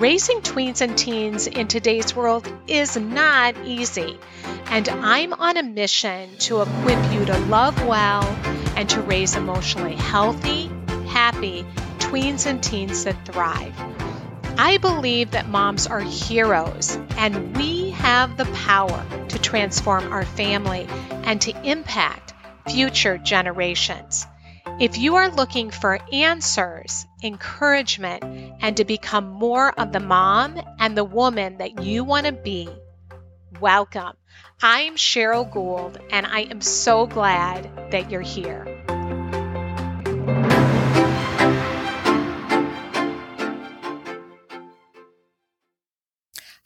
Raising tweens and teens in today's world is not easy, and I'm on a mission to equip you to love well and to raise emotionally healthy, happy tweens and teens that thrive. I believe that moms are heroes and we have the power to transform our family and to impact future generations. If you are looking for answers, encouragement, and to become more of the mom and the woman that you want to be, welcome. I'm Sheryl Gould, and I am so glad that you're here.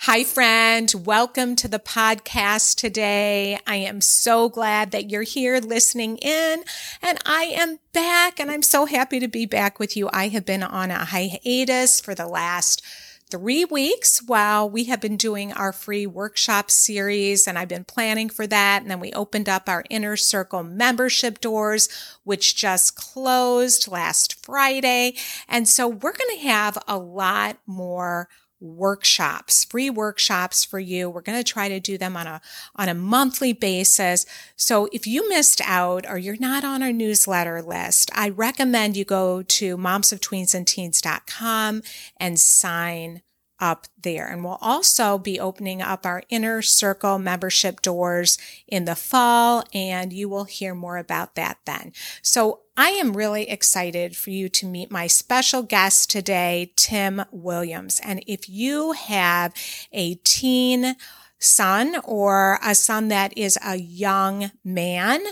Hi, friend. Welcome to the podcast today. I am so glad that you're here listening in, and I am back, and I'm so happy to be back with you. I have been on a hiatus for the last three weeks while we have been doing our free workshop series and I've been planning for that. And then we opened up our inner circle membership doors, which just closed last Friday. And so we're going to have a lot more workshops, free workshops for you. We're going to try to do them on a, on a monthly basis. So if you missed out or you're not on our newsletter list, I recommend you go to momsoftweensandteens.com and sign up there. And we'll also be opening up our inner circle membership doors in the fall, and you will hear more about that then. So I am really excited for you to meet my special guest today, Tim Williams. And if you have a teen son or a son that is a young man,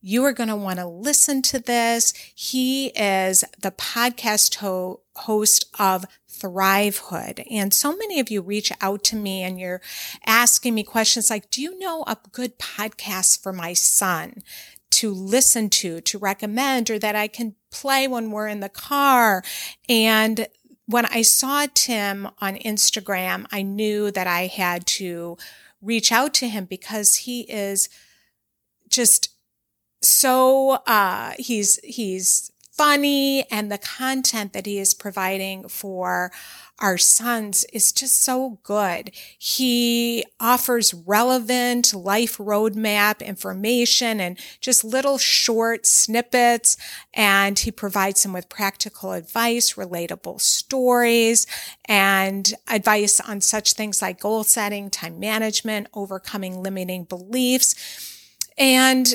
you are going to want to listen to this. He is the podcast ho- host of Thrivehood. And so many of you reach out to me and you're asking me questions like, do you know a good podcast for my son? to listen to, to recommend, or that I can play when we're in the car. And when I saw Tim on Instagram, I knew that I had to reach out to him because he is just so uh he's he's funny and the content that he is providing for our sons is just so good. He offers relevant life roadmap information and just little short snippets. And he provides them with practical advice, relatable stories, and advice on such things like goal setting, time management, overcoming limiting beliefs. And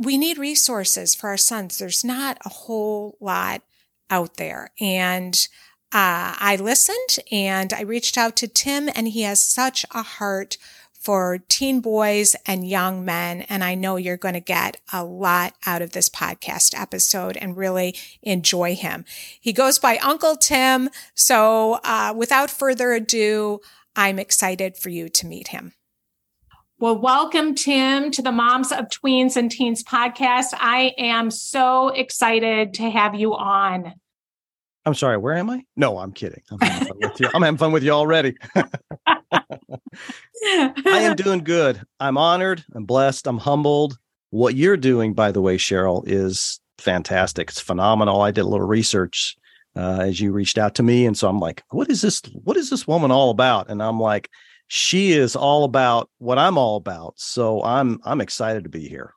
we need resources for our sons. There's not a whole lot out there. And uh, I listened and I reached out to Tim, and he has such a heart for teen boys and young men. And I know you're going to get a lot out of this podcast episode and really enjoy him. He goes by Uncle Tim. So uh, without further ado, I'm excited for you to meet him. Well, welcome, Tim, to the Moms of Tweens and Teens podcast. I am so excited to have you on. I'm sorry, where am I? No, I'm kidding. I'm having fun with you, I'm having fun with you already. I am doing good. I'm honored. I'm blessed. I'm humbled. What you're doing, by the way, Sheryl, is fantastic. It's phenomenal. I did a little research uh, as you reached out to me. And so I'm like, what is this? What is this woman all about? And I'm like, she is all about what I'm all about. So I'm I'm excited to be here.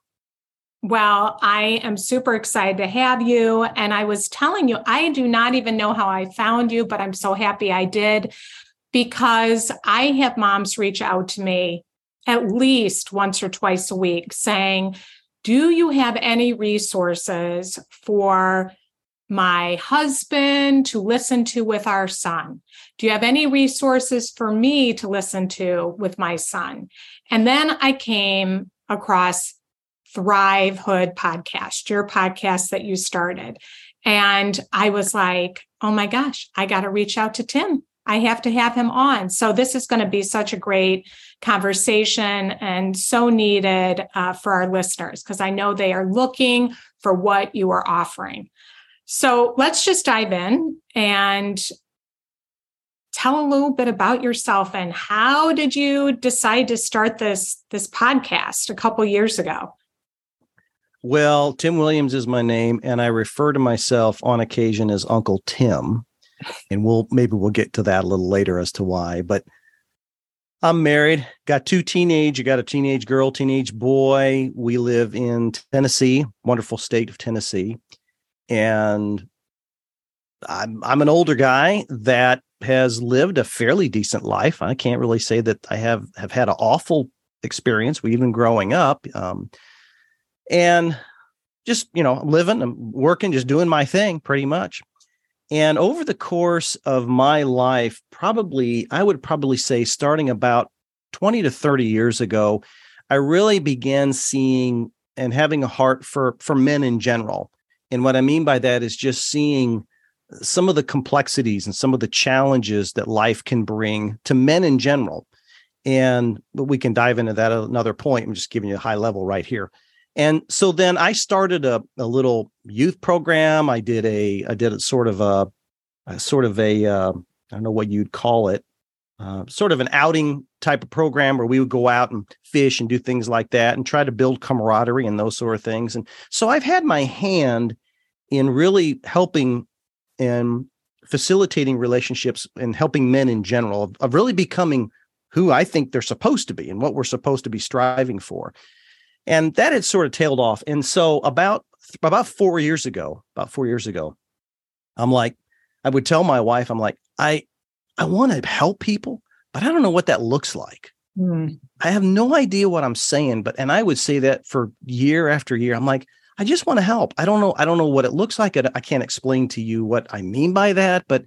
Well, I am super excited to have you. And I was telling you, I do not even know how I found you, but I'm so happy I did because I have moms reach out to me at least once or twice a week saying, Do you have any resources for my husband to listen to with our son? Do you have any resources for me to listen to with my son? And then I came across Thrivehood podcast, your podcast that you started. And I was like, oh my gosh, I got to reach out to Tim. I have to have him on. So this is going to be such a great conversation and so needed uh, for our listeners because I know they are looking for what you are offering. So let's just dive in and tell a little bit about yourself and how did you decide to start this this podcast a couple years ago? Well, Tim Williams is my name, and I refer to myself on occasion as Uncle Tim. And we'll maybe we'll get to that a little later as to why. But I'm married, got two teenage, I got a teenage girl, teenage boy. We live in Tennessee, wonderful state of Tennessee. And I'm I'm an older guy that has lived a fairly decent life. I can't really say that I have have had an awful experience, even growing up. Um, and just you know living and working just doing my thing pretty much and over the course of my life probably i would probably say starting about 20 to 30 years ago i really began seeing and having a heart for for men in general and what i mean by that is just seeing some of the complexities and some of the challenges that life can bring to men in general and we can dive into that another point i'm just giving you a high level right here and so then I started a, a little youth program. I did a I did a sort of a, a sort of a uh, I don't know what you'd call it, uh, sort of an outing type of program where we would go out and fish and do things like that and try to build camaraderie and those sort of things. And so I've had my hand in really helping and facilitating relationships and helping men in general of, of really becoming who I think they're supposed to be and what we're supposed to be striving for and that had sort of tailed off. And so about about four years ago, about four years ago, I'm like, I would tell my wife, I'm like, I I want to help people, but I don't know what that looks like. Mm. I have no idea what I'm saying, but and I would say that for year after year. I'm like, I just want to help. I don't know. I don't know what it looks like. I, can't explain to you what I mean by that, but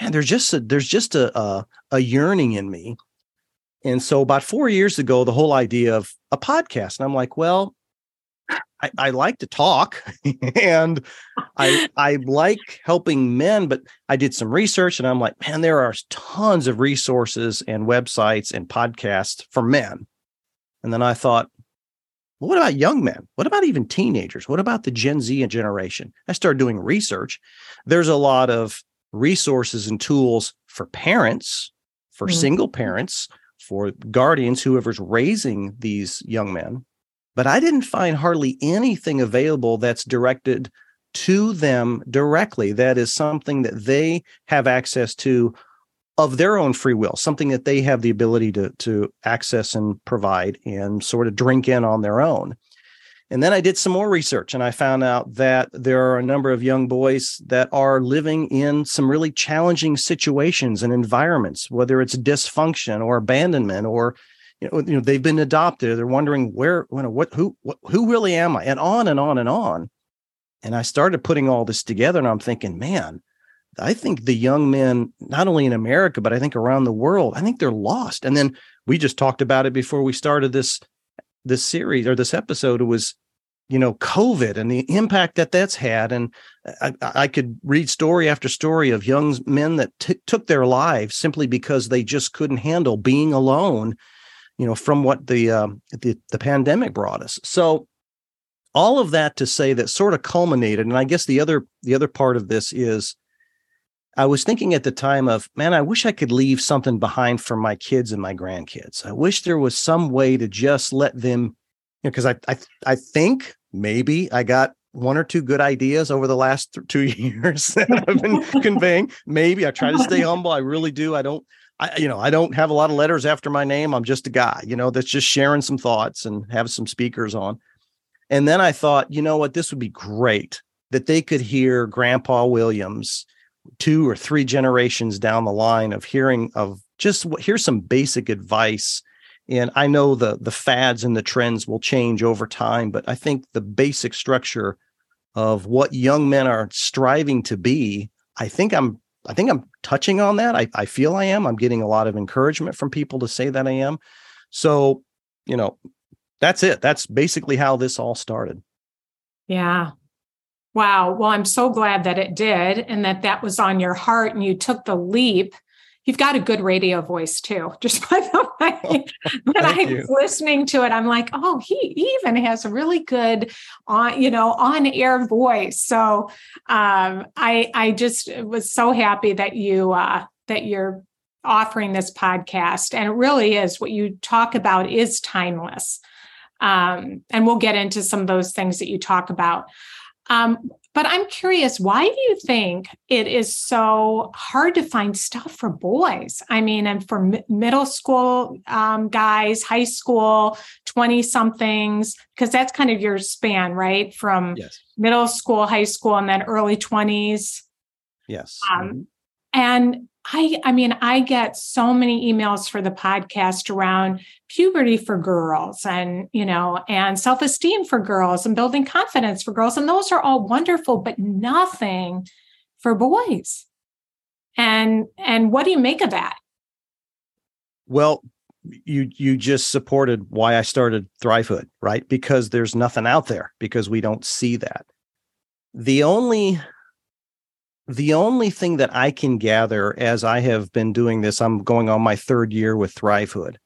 man, there's just a, there's just a, a, a yearning in me and so about four years ago, the whole idea of a podcast, and I'm like, well, I, I like to talk and I I like helping men, but I did some research and I'm like, man, there are tons of resources and websites and podcasts for men. And then I thought, well, what about young men? What about even teenagers? What about the Gen Z generation? I started doing research. There's a lot of resources and tools for parents, for mm-hmm. single parents, for guardians, whoever's raising these young men. But I didn't find hardly anything available that's directed to them directly. That is something that they have access to of their own free will, something that they have the ability to, to access and provide and sort of drink in on their own. And then I did some more research and I found out that there are a number of young boys that are living in some really challenging situations and environments, whether it's dysfunction or abandonment or you know, you know they've been adopted. They're wondering where, you know, what, who, what, who really am I? And on and on and on. And I started putting all this together and I'm thinking, man, I think the young men, not only in America, but I think around the world, I think they're lost. And then we just talked about it before we started this this series or this episode. It was you know covid and the impact that that's had. And i, I could read story after story of young men that t- took their lives simply because they just couldn't handle being alone you know from what the um, the, the pandemic brought us. So all of that to say that sort of culminated and i guess the other the other part of this is i was thinking at the time of man i wish i could leave something behind for my kids and my grandkids i wish there was some way to just let them know, because I, I I think maybe I got one or two good ideas over the last th- two years that I've been conveying. Maybe I try to stay humble. I really do. I don't. I you know I don't have a lot of letters after my name. I'm just a guy, you know, that's just sharing some thoughts and have some speakers on. And then I thought, you know what, this would be great that they could hear Grandpa Williams two or three generations down the line of hearing of just here's some basic advice and I know the the fads and the trends will change over time, but I think the basic structure of what young men are striving to be, I think I'm I think I'm touching on that. I, I feel I am. I'm getting a lot of encouragement from people to say that I am. So, you know, that's it. That's basically how this all started. Yeah. Wow. Well, I'm so glad that it did and that that was on your heart and you took the leap you've got a good radio voice too. Just by the way, when I'm you. listening to it, I'm like, oh, he even has a really good on, you know, on air voice. So um, I I just was so happy that you uh, that you're offering this podcast, and it really is what you talk about is timeless. Um, and we'll get into some of those things that you talk about. Um, but I'm curious, why do you think it is so hard to find stuff for boys? I mean, and for m- middle school um, guys, high school, 20 somethings, because that's kind of your span, right? From yes. middle school, high school, and then early 20s. Yes. Um, mm-hmm. And I I mean I get so many emails for the podcast around puberty for girls and you know and self-esteem for girls and building confidence for girls and those are all wonderful but nothing for boys. And and what do you make of that? Well, you you just supported why I started Thrivehood, right? Because there's nothing out there because we don't see that. The only the only thing that I can gather as I have been doing this, I'm going on my third year with Thrivehood,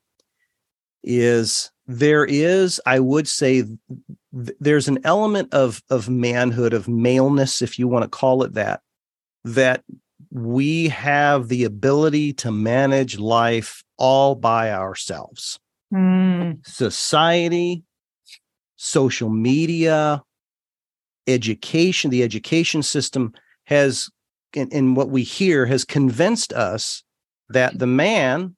is there is, I would say, th- there's an element of of manhood, of maleness, if you want to call it that, that we have the ability to manage life all by ourselves. Mm. Society, social media, education, the education system has in, in what we hear has convinced us that the man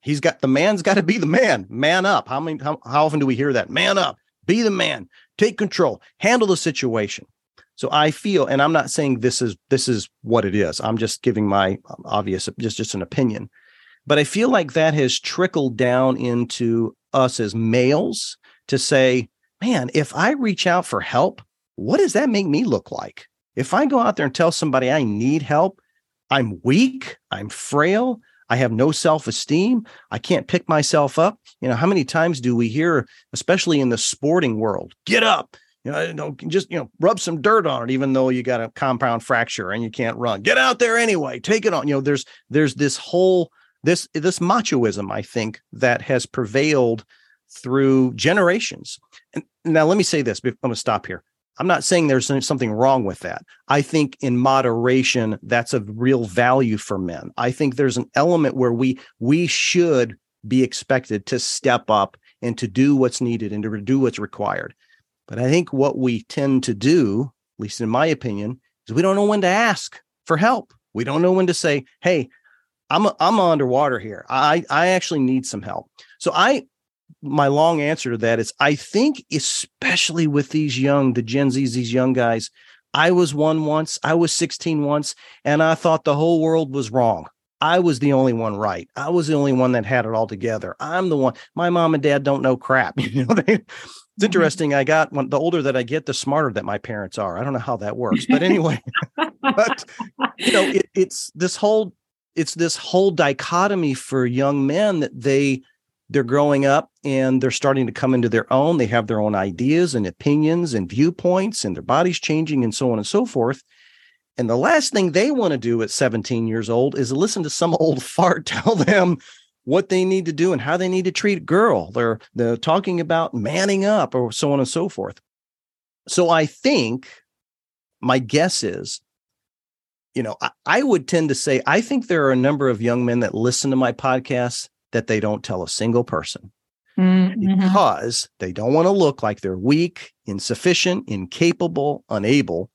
he's got the man's got to be the man. Man up. How many how, how often do we hear that? Man up. Be the man. Take control. Handle the situation. So i feel and i'm not saying this is this is what it is. I'm just giving my um, obvious just just an opinion. But i feel like that has trickled down into us as males to say man if i reach out for help what does that make me look like if I go out there and tell somebody I need help, I'm weak, I'm frail, I have no self esteem, I can't pick myself up. You know, how many times do we hear, especially in the sporting world, get up, you know, just, you know, rub some dirt on it, even though you got a compound fracture and you can't run. Get out there anyway, take it on. You know, there's, there's this whole, this, this machoism, I think, that has prevailed through generations. And now let me say this, I'm going to stop here. I'm not saying there's something wrong with that. I think in moderation, that's of real value for men. I think there's an element where we we should be expected to step up and to do what's needed and to do what's required. But I think what we tend to do, at least in my opinion, is we don't know when to ask for help. We don't know when to say, "Hey, I'm I'm underwater here. I I actually need some help." So I my long answer to that is I think, especially with these young, the Gen Zs, these young guys, I was one once, I was 16 once, and I thought the whole world was wrong. I was the only one right. I was the only one that had it all together. I'm the one. My mom and dad don't know crap. You know, they, it's mm-hmm. interesting. I got when the older that I get, the smarter that my parents are. I don't know how that works, but anyway, but you know, it, it's this whole it's this whole dichotomy for young men that they they're growing up and they're starting to come into their own. They have their own ideas and opinions and viewpoints, and their body's changing and so on and so forth. And the last thing they want to do at 17 years old is listen to some old fart tell them what they need to do and how they need to treat a girl. They're they're talking about manning up or so on and so forth. So I think my guess is, you know, I, would tend to say I think there are a number of young men that listen to my podcasts that they don't tell a single person mm-hmm. because they don't want to look like they're weak, insufficient, incapable, unable.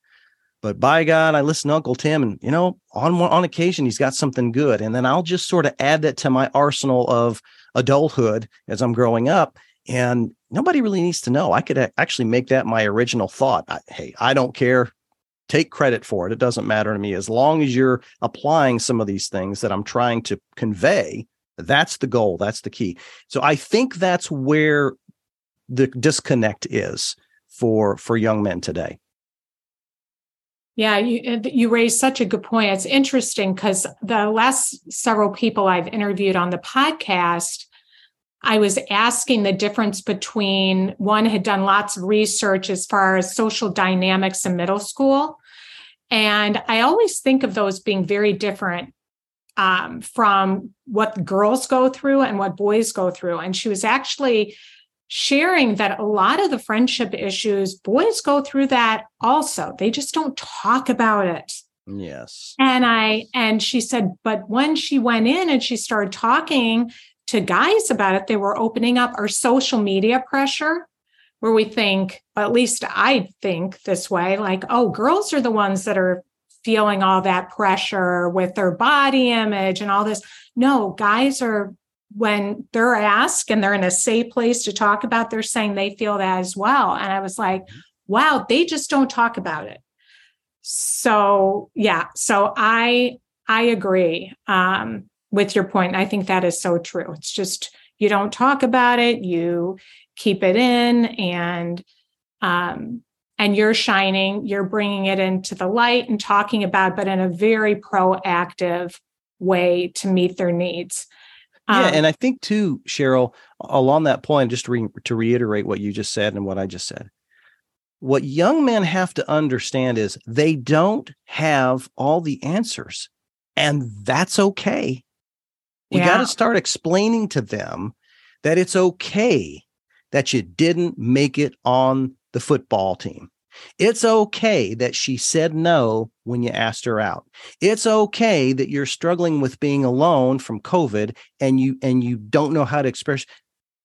But by God, I listen to Uncle Tim, and you know, on on occasion he's got something good, and then I'll just sort of add that to my arsenal of adulthood as I'm growing up. And nobody really needs to know. I could actually make that my original thought. I, hey, I don't care. Take credit for it. It doesn't matter to me as long as you're applying some of these things that I'm trying to convey that's the goal. That's the key. So I think that's where the disconnect is for for young men today. Yeah, you uh, you raised such a good point. It's interesting because the last several people I've interviewed on the podcast, I was asking the difference between one had done lots of research as far as social dynamics in middle school. And I always think of those being very different um, from what girls go through and what boys go through. And she was actually sharing that a lot of the friendship issues, boys go through that also. They just don't talk about it. Yes. And I, and she said, but when she went in and she started talking to guys about it, they were opening up our social media pressure, where we think, at least I think this way, like, oh, girls are the ones that are feeling all that pressure with their body image and all this. No, guys are when they're asked and they're in a safe place to talk about, they're saying they feel that as well. And I was like, wow, they just don't talk about it. So yeah, so I I agree um, with your point. I think that is so true. It's just you don't talk about it, you keep it in, and um, and you're shining, you're bringing it into the light and talking about, but in a very proactive way to meet their needs. Um, yeah, and I think too, Sheryl, along that point, just to, re- to reiterate what you just said and what I just said, what young men have to understand is they don't have all the answers, and that's okay. We yeah. got to start explaining to them that it's okay that you didn't make it on the football team. It's okay that she said no when you asked her out. It's okay that you're struggling with being alone from COVID and you and you don't know how to express.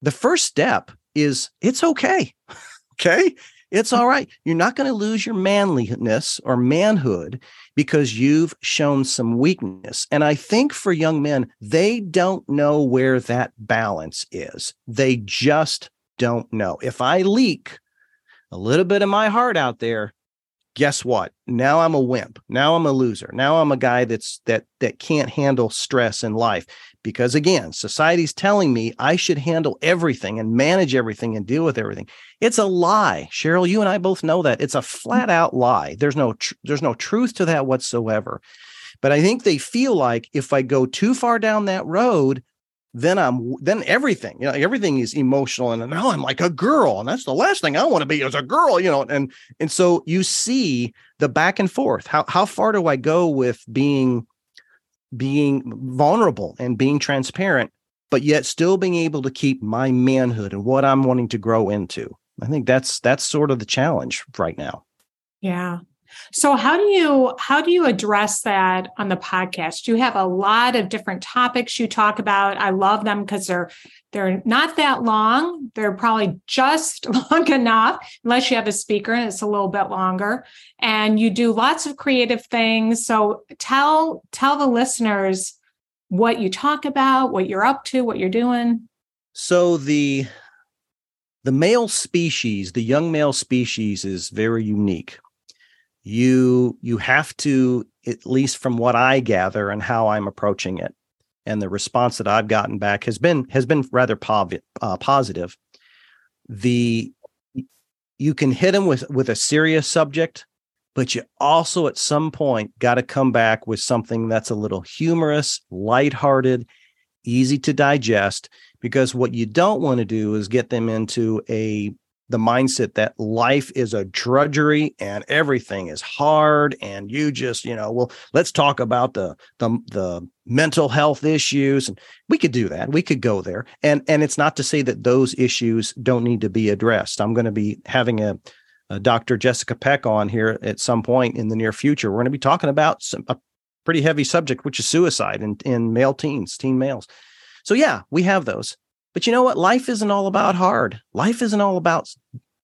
The first step is it's okay. okay? It's all right. You're not going to lose your manliness or manhood because you've shown some weakness. And I think for young men, they don't know where that balance is. They just don't know. If I leak a little bit of my heart out there, guess what? Now I'm a wimp. Now I'm a loser. Now I'm a guy that's that that can't handle stress in life because again, society's telling me I should handle everything and manage everything and deal with everything. It's a lie. Sheryl, you and I both know that. It's a mm. flat out lie. There's no tr- there's no truth to that whatsoever. But I think they feel like if I go too far down that road, then I'm then everything, you know, everything is emotional. And now I'm like a girl. And that's the last thing I want to be as a girl, you know. And and so you see the back and forth. How how far do I go with being being vulnerable and being transparent, but yet still being able to keep my manhood and what I'm wanting to grow into? I think that's that's sort of the challenge right now. Yeah. So how do you how do you address that on the podcast? You have a lot of different topics you talk about. I love them because they're they're not that long. They're probably just long enough, unless you have a speaker and it's a little bit longer. And you do lots of creative things. So tell tell the listeners what you talk about, what you're up to, what you're doing. So the the male species, the young male species is very unique you you have to at least from what i gather and how i'm approaching it and the response that i've gotten back has been has been rather pov- uh, positive. The you can hit them with with a serious subject but you also at some point got to come back with something that's a little humorous lighthearted easy to digest because what you don't want to do is get them into a the mindset that life is a drudgery and everything is hard and you just you know well let's talk about the the the mental health issues and we could do that. We could go there. And and it's not to say that those issues don't need to be addressed. I'm going to be having a, a dr jessica peck on here at some point in the near future. We're going to be talking about some, a pretty heavy subject which is suicide in, in male teens teen males. So yeah we have those but you know what? Life isn't all about hard. Life isn't all about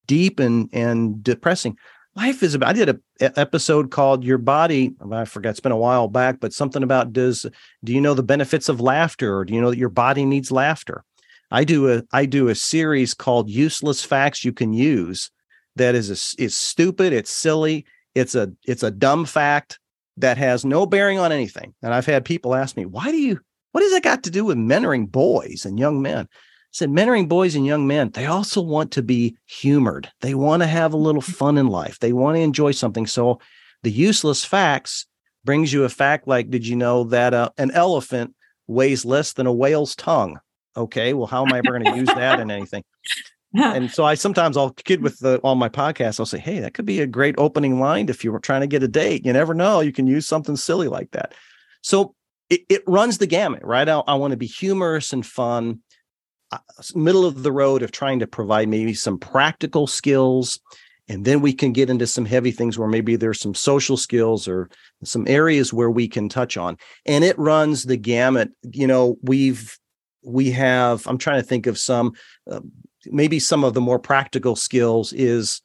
deep and and depressing. Life is about. I did a, episode called "Your Body." I forgot. It's been a while back, but something about does. Do you know the benefits of laughter, or do you know that your body needs laughter? I do a I do a series called "Useless Facts You Can Use." That is a, is stupid. It's silly. It's a it's a dumb fact that has no bearing on anything. And I've had people ask me, "Why do you what has that got to do with mentoring boys and young men? I said, mentoring boys and young men, they also want to be humored. They want to have a little mm-hmm. fun in life. They want to enjoy something. So the useless facts brings you a fact like, did you know that uh, an elephant weighs less than a whale's tongue? Okay, well, how am I ever going to use that in anything? and so I sometimes I'll kid with the on my podcast. I'll say, "Hey, that could be a great opening line if you were trying to get a date. You never know. You can use something silly like that." So it, it runs the gamut, right? I, I want to be humorous and fun, uh, middle of the road of trying to provide maybe some practical skills. And then we can get into some heavy things where maybe there's some social skills or some areas where we can touch on. And it runs the gamut. You know, we've, we have, I'm trying to think of some, uh, maybe some of the more practical skills is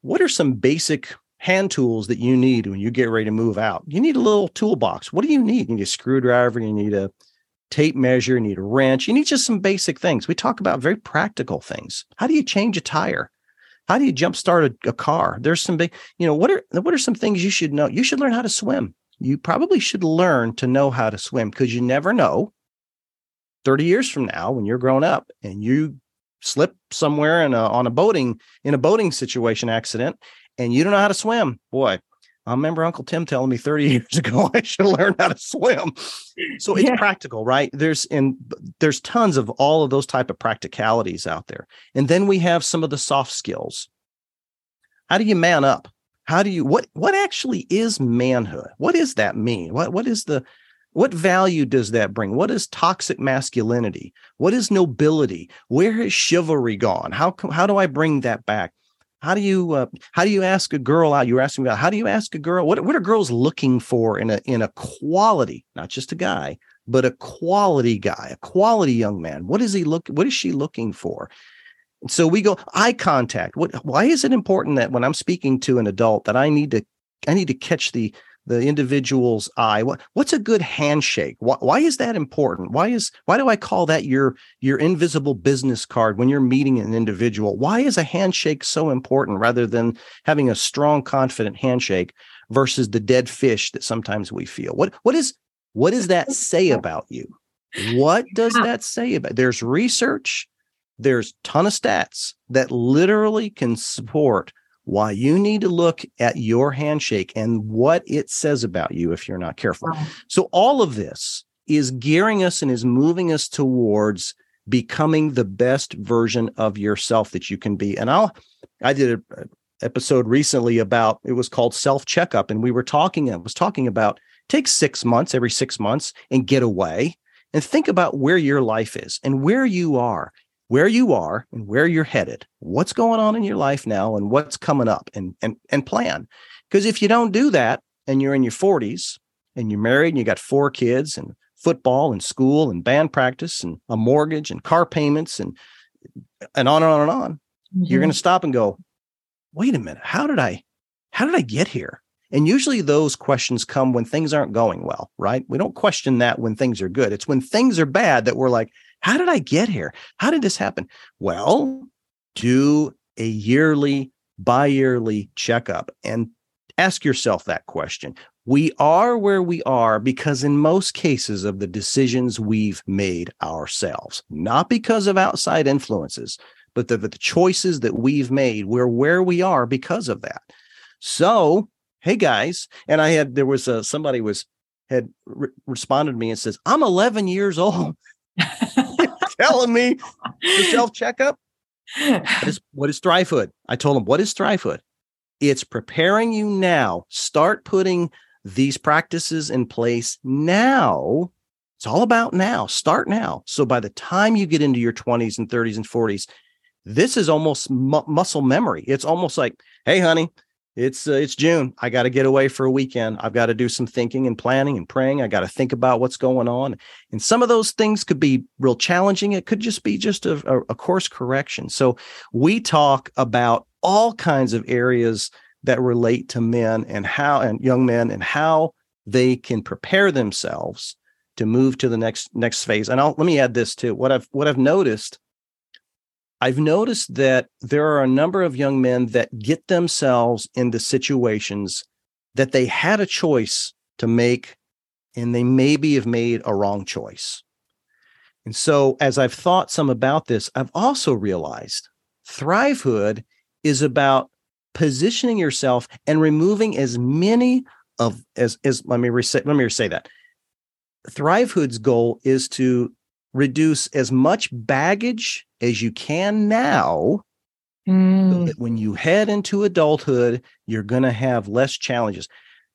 what are some basic hand tools that you need when you get ready to move out. You need a little toolbox. What do you need? You need a screwdriver, you need a tape measure, you need a wrench, you need just some basic things. We talk about very practical things. How do you change a tire? How do you jump start a, a car? There's some big, you know, what are what are some things you should know? You should learn how to swim. You probably should learn to know how to swim because you never know 30 years from now when you're grown up and you slip somewhere in a, on a boating in a boating situation accident and you don't know how to swim, boy, I remember Uncle Tim telling me 30 years ago I should learn how to swim. So it's yeah. practical, right? There's and there's tons of all of those type of practicalities out there. And then we have some of the soft skills. How do you man up? How do you what what actually is manhood? What does that mean? What what is the what value does that bring? What is toxic masculinity? What is nobility? Where has chivalry gone? How how do I bring that back? How do you uh, how do you ask a girl out? You were asking about how do you ask a girl what what are girls looking for in a in a quality, not just a guy, but a quality guy, a quality young man. What is he look? What is she looking for? And so we go eye contact. What? Why is it important that when I'm speaking to an adult that I need to I need to catch the the individual's eye. What, what's a good handshake? Why, why is that important? Why is why do i call that your your invisible business card when you're meeting an individual? Why is a handshake so important rather than having a strong confident handshake versus the dead fish that sometimes we feel? What what is what does that say about you? What does that say about there's research there's ton of stats that literally can support why you need to look at your handshake and what it says about you if you're not careful. Wow. So, all of this is gearing us and is moving us towards becoming the best version of yourself that you can be. And I'll, I did an episode recently about it was called self checkup, and we were talking, I was talking about take six months, every six months, and get away and think about where your life is and where you are where you are and where you're headed, what's going on in your life now and what's coming up and and and plan. Because if you don't do that and you're in your 40s and you're married and you got four kids and football and school and band practice and a mortgage and car payments and and on and on and on, mm-hmm. you're going to stop and go, "Wait a minute, how did I how did I get here?" And usually those questions come when things aren't going well, right? We don't question that when things are good. It's when things are bad that we're like, how did I get here? How did this happen? Well, do a yearly, bi yearly checkup and ask yourself that question. We are where we are because, in most cases, of the decisions we've made ourselves, not because of outside influences, but the, the choices that we've made. We're where we are because of that. So, hey guys, and I had there was a somebody was had re- responded to me and says, "I'm 11 years old." telling me the self checkup. What is, what is Thrivehood? I told him, what is Thrivehood? It's preparing you now. Start putting these practices in place now. It's all about now. Start now. So by the time you get into your 20s and 30s and 40s, this is almost mu- muscle memory. It's almost like, hey, honey, it's uh, it's June. I got to get away for a weekend. I've got to do some thinking and planning and praying. I got to think about what's going on. And some of those things could be real challenging. It could just be just a, a, course correction. So we talk about all kinds of areas that relate to men and how and young men and how they can prepare themselves to move to the next next phase. And I'll let me add this too. What I've what I've noticed I've noticed that there are a number of young men that get themselves into situations that they had a choice to make and they maybe have made a wrong choice. And so, as I've thought some about this, I've also realized Thrivehood is about positioning yourself and removing as many of as as let me re- let me say that Thrivehood's goal is to reduce as much baggage as you can now mm. so that when you head into adulthood you're going to have less challenges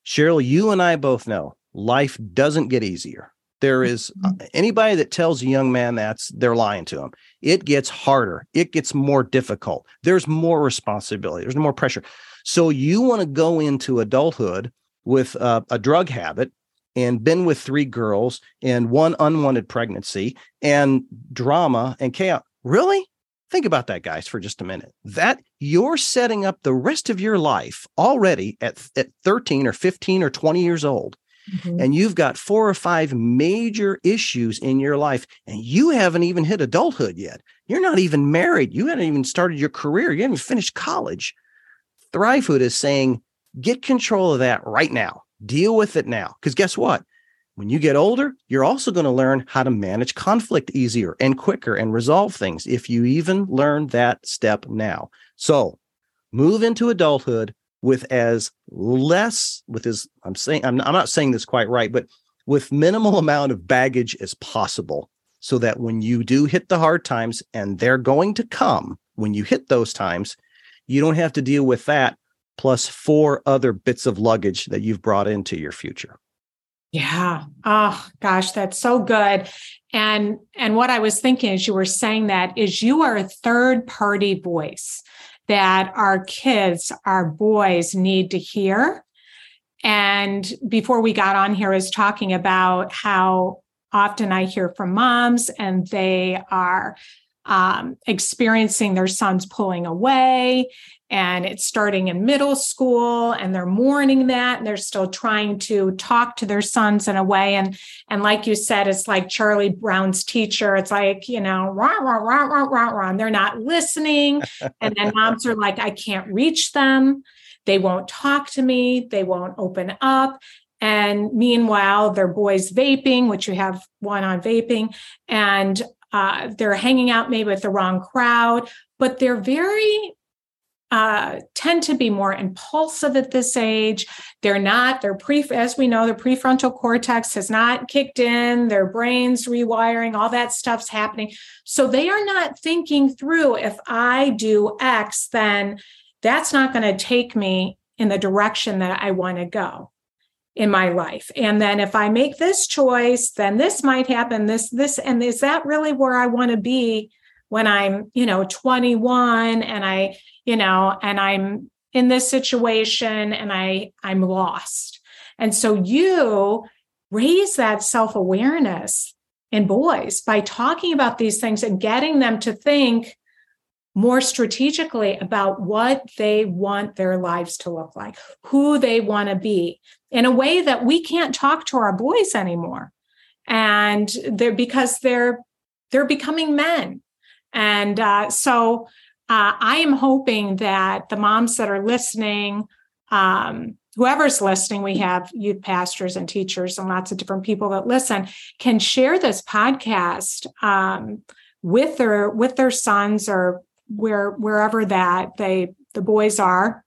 sheryl you and i both know life doesn't get easier. There is uh, Mm-hmm. anybody that tells a young man that's they're lying to him. It gets harder. It gets more difficult. There's more responsibility. There's more pressure. So you want to go into adulthood with uh, a drug habit and been with three girls and one unwanted pregnancy and drama and chaos. Really? Think about that, guys, for just a minute. That you're setting up the rest of your life already at, at 13 or 15 or 20 years old Mhm. and you've got four or five major issues in your life and you haven't even hit adulthood yet you're not even married you haven't even started your career you haven't finished college Thrivehood is saying get control of that right now deal with it now because guess what? When you get older you're also going to learn how to manage conflict easier and quicker and resolve things if you even learn that step now. So move into adulthood with as less with as i'm saying I'm, I'm not saying this quite right but with minimal amount of baggage as possible so that when you do hit the hard times and they're going to come when you hit those times you don't have to deal with that plus four other bits of luggage that you've brought into your future Yeah. Oh gosh, that's so good. And and what I was thinking as you were saying that is you are a third party voice that our kids, our boys need to hear. And before we got on here, I was talking about how often I hear from moms and they are um, experiencing their sons pulling away and it's starting in middle school and they're mourning that and they're still trying to talk to their sons in a way. And and like you said it's like charlie brown's teacher. It's like you know rah, rah, rah, rah, rah, rah, and they're not listening. And then moms are like i can't reach them. They won't talk to me. They won't open up. And meanwhile their boys vaping which you have one on vaping and uh, they're hanging out maybe with the wrong crowd but they're very uh, tend to be more impulsive at this age. They're not, their pre, as we know, the prefrontal cortex has not kicked in, their brains rewiring, all that stuff's happening. So they are not thinking through if I do X, then that's not going to take me in the direction that I want to go in my life. And then if I make this choice, then this might happen, this, this, and is that really where I want to be when I'm, you know, 21 and I, you know, and I'm in this situation and I I'm lost. And so you raise that self-awareness in boys by talking about these things and getting them to think more strategically about what they want their lives to look like, who they want to be in a way that we can't talk to our boys anymore. And they're because they're they're becoming men. And uh, so uh, I am hoping that the moms that are listening, um, whoever's listening, we have youth pastors and teachers and lots of different people that listen, can share this podcast um, with their with their sons or where wherever that they the boys are,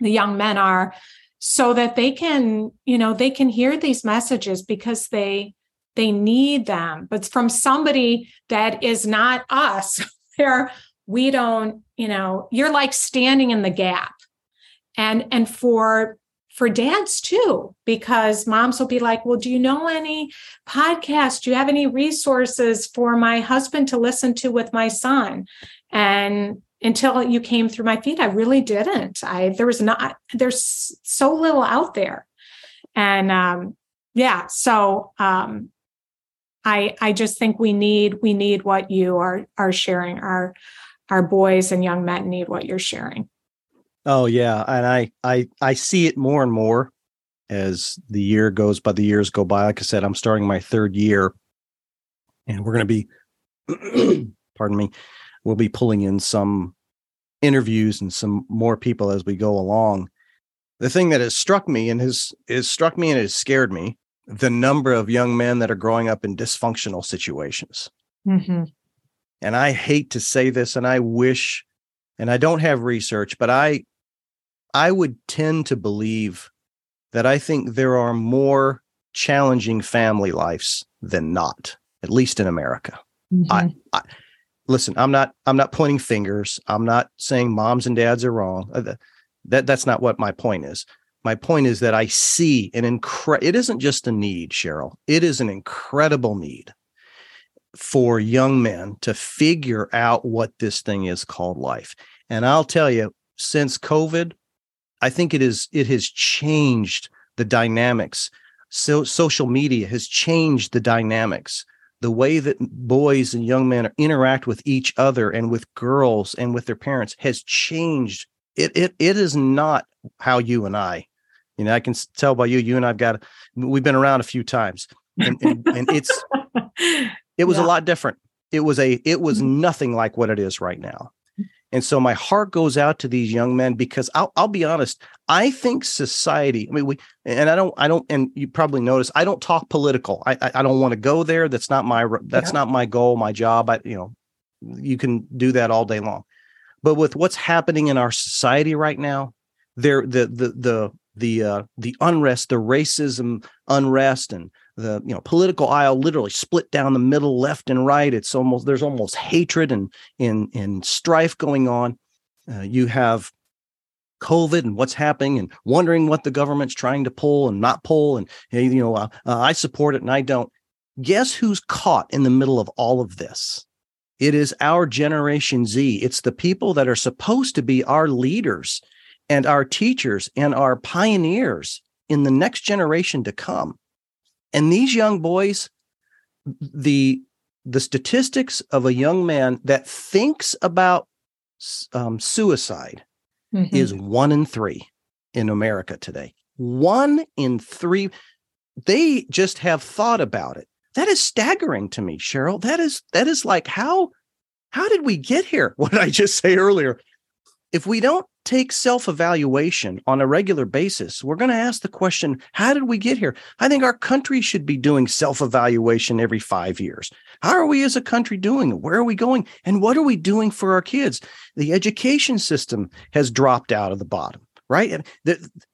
the young men are, so that they can you know they can hear these messages because they they need them, but from somebody that is not us. Where we don't you know you're like standing in the gap. And and for for dads too because moms will be like well do you know any podcasts? Do you have any resources for my husband to listen to with my son? And until you came through my feed i really didn't. I there was not there's so little out there. And um yeah so um i i just think we need we need what you are are sharing our our boys and young men need what you're sharing Oh yeah, and I I I see it more and more as the year goes by. The years go by. Like I said, I'm starting my third year, and we're going to be, pardon me, we'll be pulling in some interviews and some more people as we go along. The thing that has struck me and has is struck me and has scared me the number of young men that are growing up in dysfunctional situations. mm-hmm. And I hate to say this, and I wish, and I don't have research, but I I would tend to believe that I think there are more challenging family lives than not, at least in America. Mm-hmm. I, I listen, I'm not I'm not pointing fingers. I'm not saying moms and dads are wrong. Uh, That that's not what my point is. my point is that I see an incredible, it isn't just a need, Sheryl, it is an incredible need for young men to figure out what this thing is called life. And I'll tell you, since COVID, I think it is it has changed the dynamics. So social media has changed the dynamics. The way that boys and young men interact with each other and with girls and with their parents has changed. It it it is not how you and I, you know, I can tell by you, you and I've got we've been around a few times. And, and, and it's it was yeah. a lot different. It was a it was mm-hmm. nothing like what it is right now. And so my heart goes out to these young men because I'll, I'll be honest. I think society. I mean, we and I don't. I don't. And you probably notice I don't talk political. I I, I don't want to go there. That's not my. That's yeah. not my goal. My job. I you know, you can do that all day long. But with what's happening in our society right now, there the the the the uh, the unrest, the racism unrest, and the you know political aisle literally split down the middle left and right. It's almost there's almost hatred and in in strife going on. Uh, you have covid and what's happening and wondering what the government's trying to pull and not pull and you know uh, uh, i support it and i don't. Guess who's caught in the middle of all of this? It is our generation z. It's the people that are supposed to be our leaders and our teachers and our pioneers in the next generation to come and these young boys, the the statistics of a young man that thinks about um, suicide mm-hmm. is one in three in America today. One in three. They just have thought about it. That is staggering to me, Sheryl. That is that is like how how did we get here? What did I just say earlier? If we don't take self evaluation on a regular basis, we're going to ask the question how did we get here? I think our country should be doing self evaluation every five years. How are we as a country doing? Where are we going? And what are we doing for our kids? The education system has dropped out of the bottom right?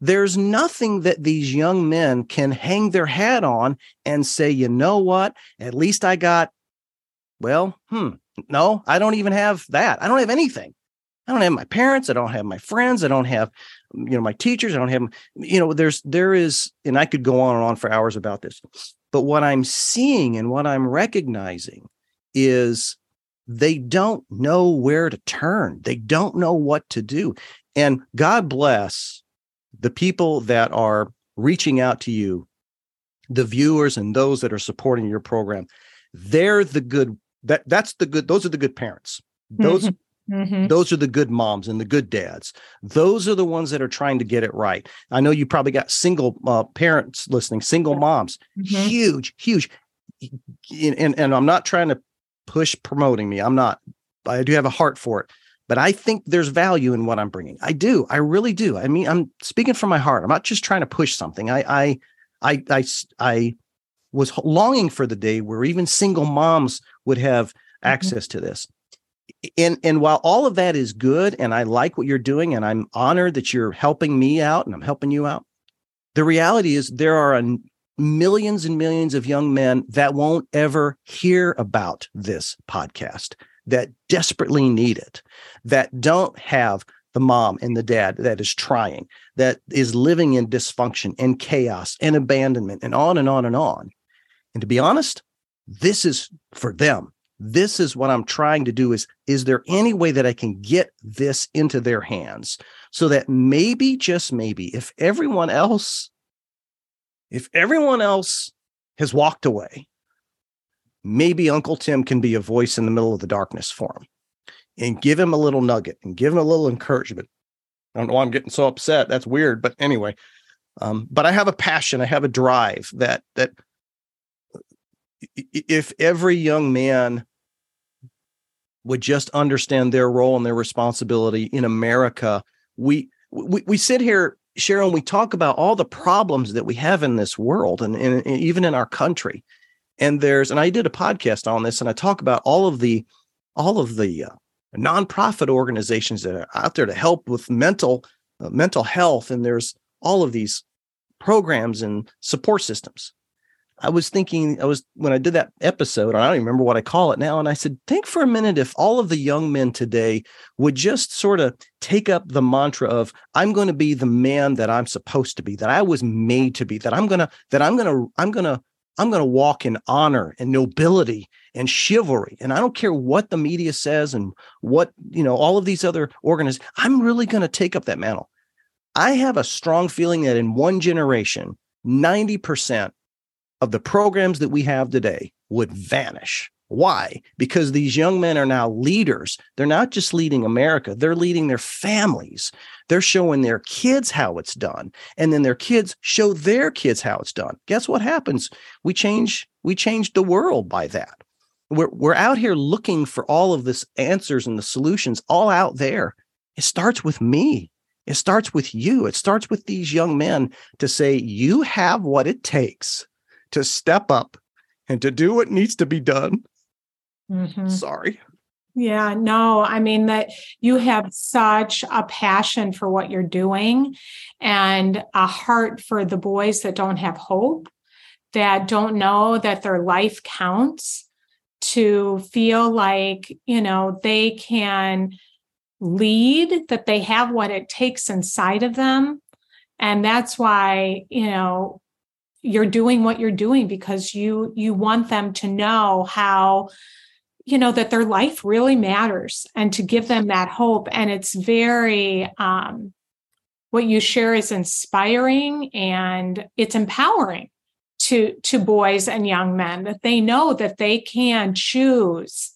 There's nothing that these young men can hang their hat on and say, you know what? At least I got, well, hmm, no, I don't even have that. I don't have anything. I don't have my parents. I don't have my friends. I don't have, mm, you know, my teachers. I don't have, you know, there's, there is, and I could go on and on for hours about this. But what I'm seeing and what I'm recognizing is they don't know where to turn. They don't know what to do. And God bless the people that are reaching out to you, the viewers and those that are supporting your program. They're the good, that that's the good, those are the good parents. Those mm-hmm. Mm-hmm. Mm-hmm. Those are the good moms and the good dads. Those are the ones that are trying to get it right. I know you probably got single uh, parents listening, single moms, mm-hmm. huge, huge. And, and I'm not trying to push promoting me. I'm not, I do have a heart for it, but I think there's value in what I'm bringing. I do. I really do. I mean, I'm speaking from my heart. I'm not just trying to push something. I, I, I, I, I was longing for the day where even single moms would have mm-hmm. access to this and and while all of that is good and i like what you're doing and i'm honored that you're helping me out and i'm helping you out the reality is there are millions and millions of young men that won't ever hear about this podcast that desperately need it that don't have the mom and the dad that is trying that is living in dysfunction and chaos and abandonment and on and on and on. And to be honest this is for them this is what i'm trying to do is is there any way that i can get this into their hands so that maybe just maybe if everyone else if everyone else has walked away maybe uncle tim can be a voice in the middle of the darkness for him and give him a little nugget and give him a little encouragement. I don't know why i'm getting so upset that's weird but anyway um, but i have a passion i have a drive that that if every young man would just understand their role and their responsibility in America, we we, we sit here, Sharon, we talk about all the problems that we have in this world and, and, and even in our country. And there's, and I did a podcast on this, and I talk about all of the all of the uh, nonprofit organizations that are out there to help with mental uh, mental health, and there's all of these programs and support systems I was thinking, I was when I did that episode, I don't even remember what I call it now. And I said, think for a minute if all of the young men today would just sort of take up the mantra of, I'm going to be the man that I'm supposed to be, that I was made to be, that I'm gonna, that I'm gonna, I'm gonna, I'm gonna walk in honor and nobility and chivalry. And I don't care what the media says and what, you know, all of these other organizations, I'm really gonna take up that mantle. I have a strong feeling that in one generation, 90% of the programs that we have today would vanish. Why? Because these young men are now leaders. They're not just leading America, they're leading their families. They're showing their kids how it's done. And then their kids show their kids how it's done. Guess what happens? We change we change the world by that. We're we're out here looking for all of this answers and the solutions all out there. It starts with me. It starts with you. It starts with these young men to say, you have what it takes to step up and to do what needs to be done. Mm-hmm. Sorry. Yeah, no, I mean that you have such a passion for what you're doing and a heart for the boys that don't have hope, that don't know that their life counts, to feel like, you know, they can lead, that they have what it takes inside of them. And that's why, you know, you're doing what you're doing because you you want them to know how you know that their life really matters and to give them that hope. And it's very um what you share is inspiring and it's empowering to to boys and young men that they know that they can choose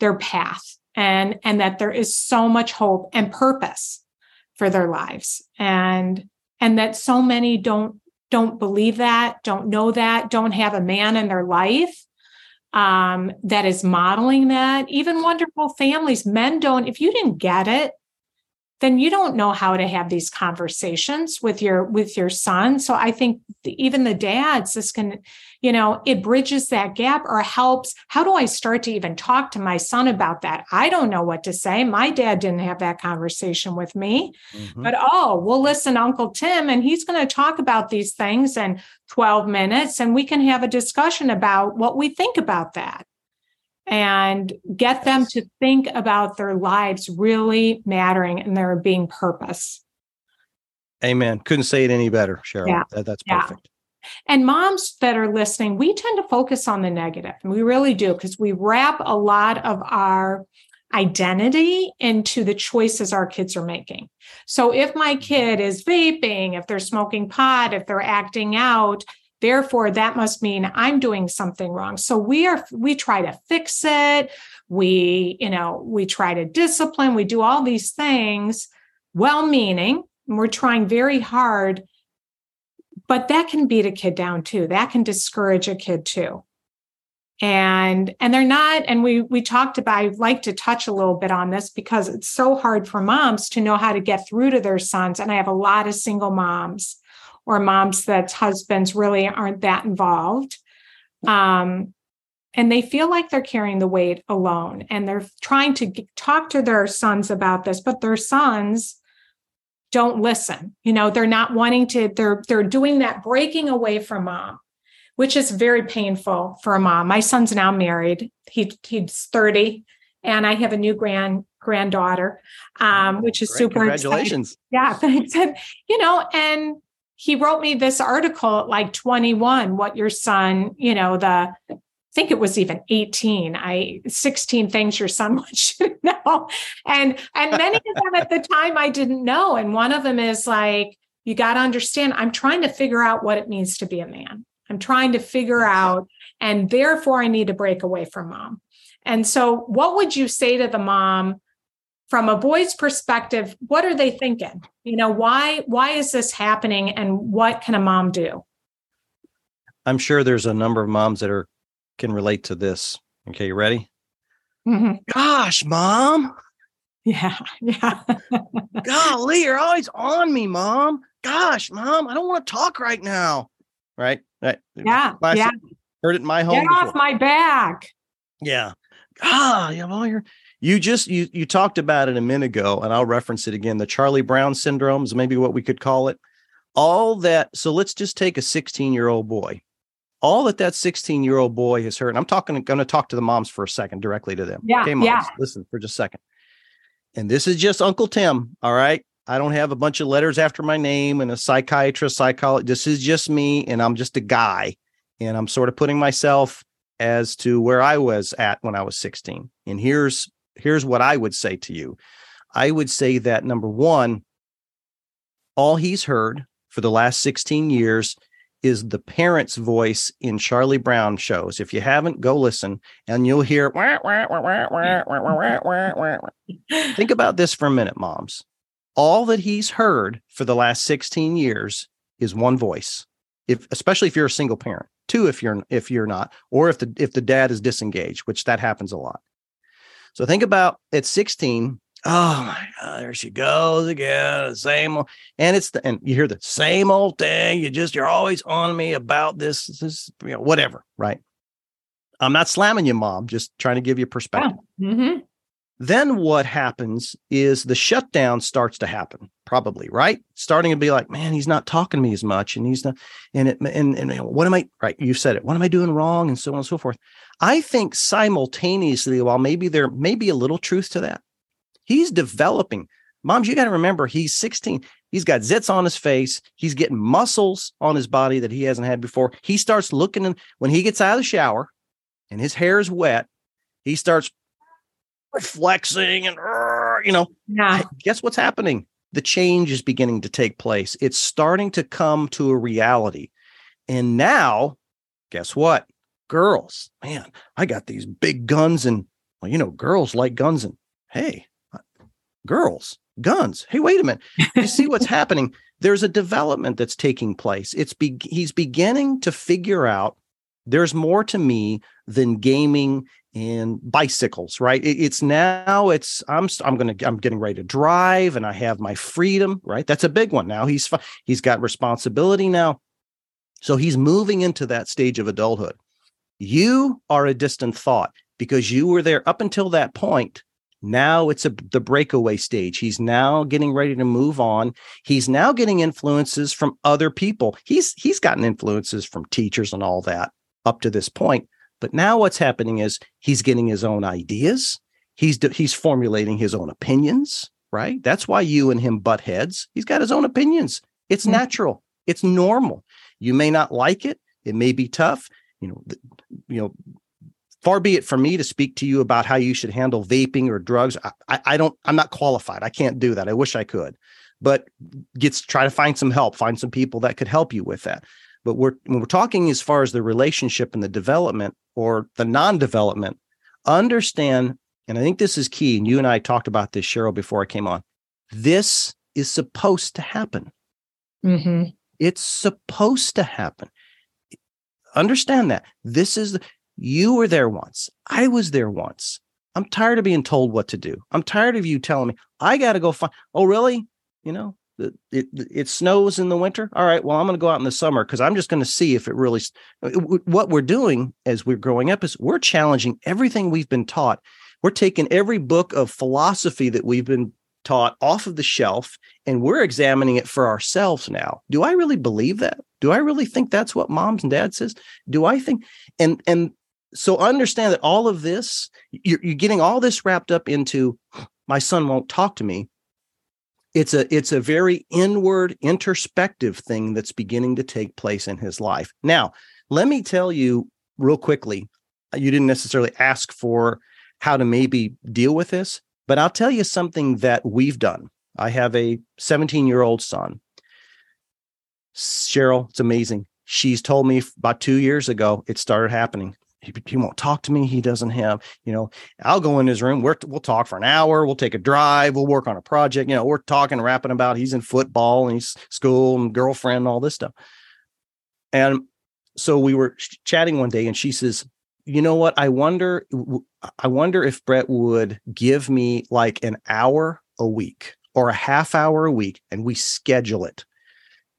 their path and and that there is so much hope and purpose for their lives. And and that so many don't don't believe that don't know that don't have a man in their life um, that is modeling that. Even wonderful families men don't if you didn't get it then you don't know how to have these conversations with your with your son. So i think even the dads this can you know it bridges that gap or helps. How do i start to even talk to my son about that? I don't know what to say. My dad didn't have that conversation with me. Mm-hmm. but oh we'll listen uncle tim and he's going to talk about these things in 12 minutes and we can have a discussion about what we think about that and get them to think about their lives really mattering and there being purpose. Amen. Couldn't say it any better, Sheryl. Yeah. That, that's perfect. Yeah. And moms that are listening, we tend to focus on the negative, and we really do because we wrap a lot of our identity into the choices our kids are making. So if my mm-hmm. kid is vaping, if they're smoking pot, if they're acting out, Therefore, that must mean I'm doing something wrong. So we are, we try to fix it. We, you know, we try to discipline. We do all these things well meaning. We're trying very hard, but that can beat a kid down too. That can discourage a kid too. And, and they're not, and we, we talked about, I'd like to touch a little bit on this because it's so hard for moms to know how to get through to their sons. And I have a lot of single moms or moms that husbands really aren't that involved. Um, and they feel like they're carrying the weight alone and they're trying to g- talk to their sons about this, but their sons don't listen. You know, they're not wanting to, they're they're doing that breaking away from mom, which is very painful for a mom. My son's now married. He he's 30 and I have a new grand granddaughter, um, which is Great. super congratulations. Exciting. Yeah, thanks. And, you know, and he wrote me this article at like 21 what your son you know the I think it was even 18 i 16 things your son should know. And and many of them at the time i didn't know. And one of them is like you got to understand i'm trying to figure out what it means to be a man. I'm trying to figure out and therefore i need to break away from mom. And so what would you say to the mom from a boy's perspective what are they thinking? You know why why is this happening and what can a mom do? I'm sure there's a number of moms that are can relate to this. Okay you ready? Mm-hmm. gosh mom. Yeah yeah. Golly you're always on me mom. Gosh mom i don't want to talk right now. Right right. Yeah yeah. Heard it in my home get before. off my back. Yeah. Ah yeah well you're you just you you talked about it a minute ago, and I'll reference it again. The Charlie Brown syndrome is maybe what we could call it. All that. So let's just take a 16 year old boy. all that that 16 year old boy has heard. I'm talking, going to talk to the moms for a second directly to them. Yeah. Okay, moms, yeah. listen for just a second. And this is just Uncle Tim. All right. I don't have a bunch of letters after my name and a psychiatrist, psychologist. This is just me, and I'm just a guy. And I'm sort of putting myself as to where I was at when I was 16. And here's here's what I would say to you. I would say that number one, all he's heard for the last 16 years is the parent's voice in Charlie Brown shows. If you haven't, go listen and you'll hear. Think about this for a minute, moms. All that he's heard for the last 16 years is one voice. If especially if you're a single parent, two if you're if you're not, or if the if the dad is disengaged, which that happens a lot. So think about at 16, oh my god there she goes again the same old, and it's the and you hear the same old thing you just you're always on me about this this you know whatever right i'm not slamming you mom just trying to give you perspective mm-hmm. Then what happens is the shutdown starts to happen probably right starting to be like man he's not talking to me as much and he's not and it and, and what am i right you said it what am i doing wrong and so on and so forth i think simultaneously while maybe there may be a little truth to that He's developing. Moms, you got to remember he's 16. He's got zits on his face. He's getting muscles on his body that he hasn't had before. He starts looking and when he gets out of the shower and his hair is wet, he starts flexing and you know. Yeah. Guess what's happening? The change is beginning to take place. It's starting to come to a reality. And now, guess what? Girls, man, I got these big guns and well, you know, girls like guns and hey, uh, girls, guns. Hey, wait a minute. You see what's happening? There's a development that's taking place. It's be- he's beginning to figure out there's more to me than gaming and bicycles, right? It, it's now it's I'm I'm to I'm getting ready to drive and I have my freedom, right? That's a big one. Now he's he's got responsibility now. So he's moving into that stage of adulthood. You are a distant thought because you were there up until that point now it's a, the breakaway stage. He's now getting ready to move on. He's now getting influences from other people. He's he's gotten influences from teachers and all that up to this point. But now what's happening is he's getting his own ideas. He's he's formulating his own opinions, right? That's why you and him butt heads. He's got his own opinions. It's mm-hmm. natural. It's normal. You may not like it. It may be tough. You know, you know, far be it from me to speak to you about how you should handle vaping or drugs. I, I don't, I'm not qualified. I can't do that. I wish I could, but gets try to find some help, find some people that could help you with that. But we're when we're talking as far as the relationship and the development or the non-development, understand, and I think this is key. And you and I talked about this, Sheryl, before I came on. This is supposed to happen. Mm-hmm. It's supposed to happen understand that this is you were there once. I was there once. I'm tired of being told what to do. I'm tired of you telling me I got to go find. Oh, really? You know, it, it, snows in the winter. All right. Well, I'm going to go out in the summer because I'm just going to see if it really. Uh, what we're doing as we're growing up is we're challenging everything we've been taught. We're taking every book of philosophy that we've been taught off of the shelf and we're examining it for ourselves now. Do I really believe that? Do I really think that's what moms and dads says? Do I think and and so understand that all of this you're, you're getting all this wrapped up into my son won't talk to me it's a it's a very inward introspective thing that's beginning to take place in his life. Now let me tell you real quickly uh, you didn't necessarily ask for how to maybe deal with this but i'll tell you something that we've done. I have a 17 year old son sheryl it's amazing. She's told me about two years ago it started happening he, he won't talk to me. He doesn't have, you know, I'll go in his room. We're, we'll talk for an hour. We'll take a drive. We'll work on a project. You know, we're talking, rapping about he's in football and he's school and girlfriend and all this stuff. And so we were chatting one day and she says, you know what? I wonder, I wonder if Brett would give me like an hour a week or a half hour a week and we schedule it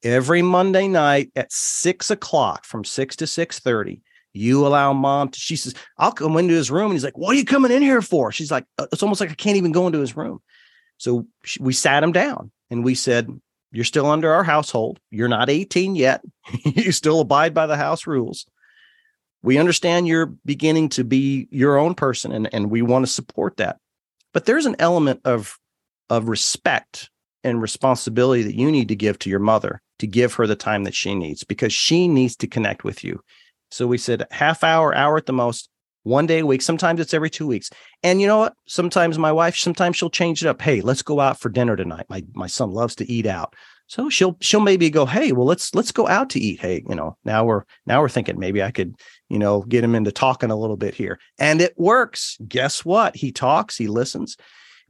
every Monday night at six o'clock from six to six thirty you allow mom to she says i'll come into his room and he's like what are you coming in here for? She's like uh, it's almost like i can't even go into his room. So we sat him down and we said you're still under our household. You're not 18 yet. You still abide by the house rules. We understand you're beginning to be your own person and, and we want to support that. But there's an element of of respect and responsibility that you need to give to your mother to give her the time that she needs because she needs to connect with you. So we said half hour, hour at the most, one day a week. Sometimes it's every two weeks. And you know what? Sometimes my wife, sometimes she'll change it up. Hey, let's go out for dinner tonight. My my son loves to eat out. So she'll she'll maybe go, hey, well, let's let's go out to eat. Hey, you know, now we're now we're thinking maybe I could, you know, get him into talking a little bit here. And it works. Guess what? He talks, he listens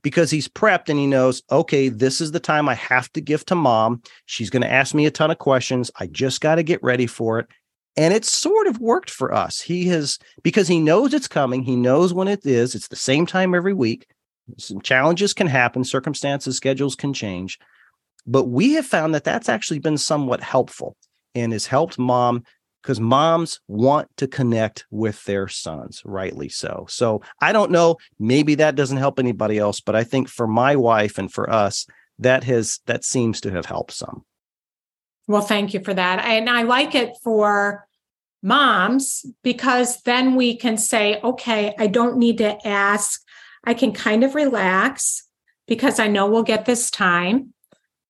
because he's prepped and he knows, okay, this is the time I have to give to mom. She's going to ask me a ton of questions. I just got to get ready for it. And it's sort of worked for us. He has, because he knows it's coming, he knows when it is. It's the same time every week. Some challenges can happen, circumstances, schedules can change. But we have found that that's actually been somewhat helpful and has helped mom because moms want to connect with their sons, rightly so. So I don't know, maybe that doesn't help anybody else, but I think for my wife and for us, that has that seems to have helped some. Well, thank you for that. And I like it for moms because then we can say, okay, I don't need to ask. I can kind of relax because I know we'll get this time.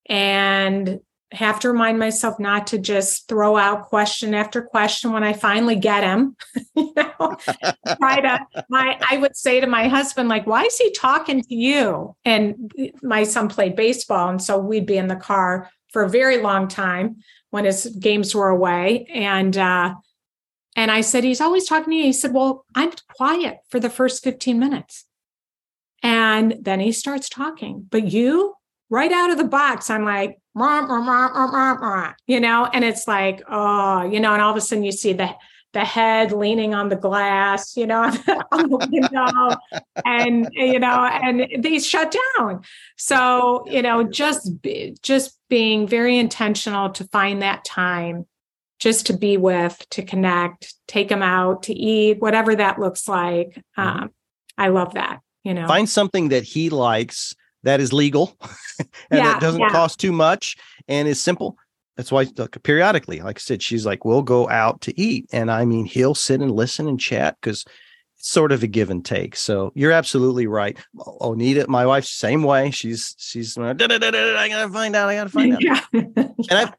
And have to remind myself not to just throw out question after question when I finally get him. you know, try to my I would say to my husband, like, why is he talking to you? And my son played baseball. And so we'd be in the car for a very long time when his games were away. And uh and I said, he's always talking to you. He said, Well, I'm quiet for the first 15 minutes. And then he starts talking. But you, right out of the box, I'm like, rah, rah, rah, you know, and it's like, oh, you know, and all of a sudden you see the the head leaning on the glass, you know, on the window, and you know, and they shut down. So, you know, just just being very intentional to find that time just to be with, to connect, take them out to eat, whatever that looks like. Mm-hmm. Um, I love that. You know, find something that he likes that is legal and yeah, that doesn't yeah. cost too much and is simple. That's why like, periodically, like I said, she's like, we'll go out to eat. And I mean, he'll sit and listen and chat because it's sort of a give and take. So you're absolutely right. Onita, my wife's same way. She's, she's, I gotta find out. I gotta find out. Yeah. and I,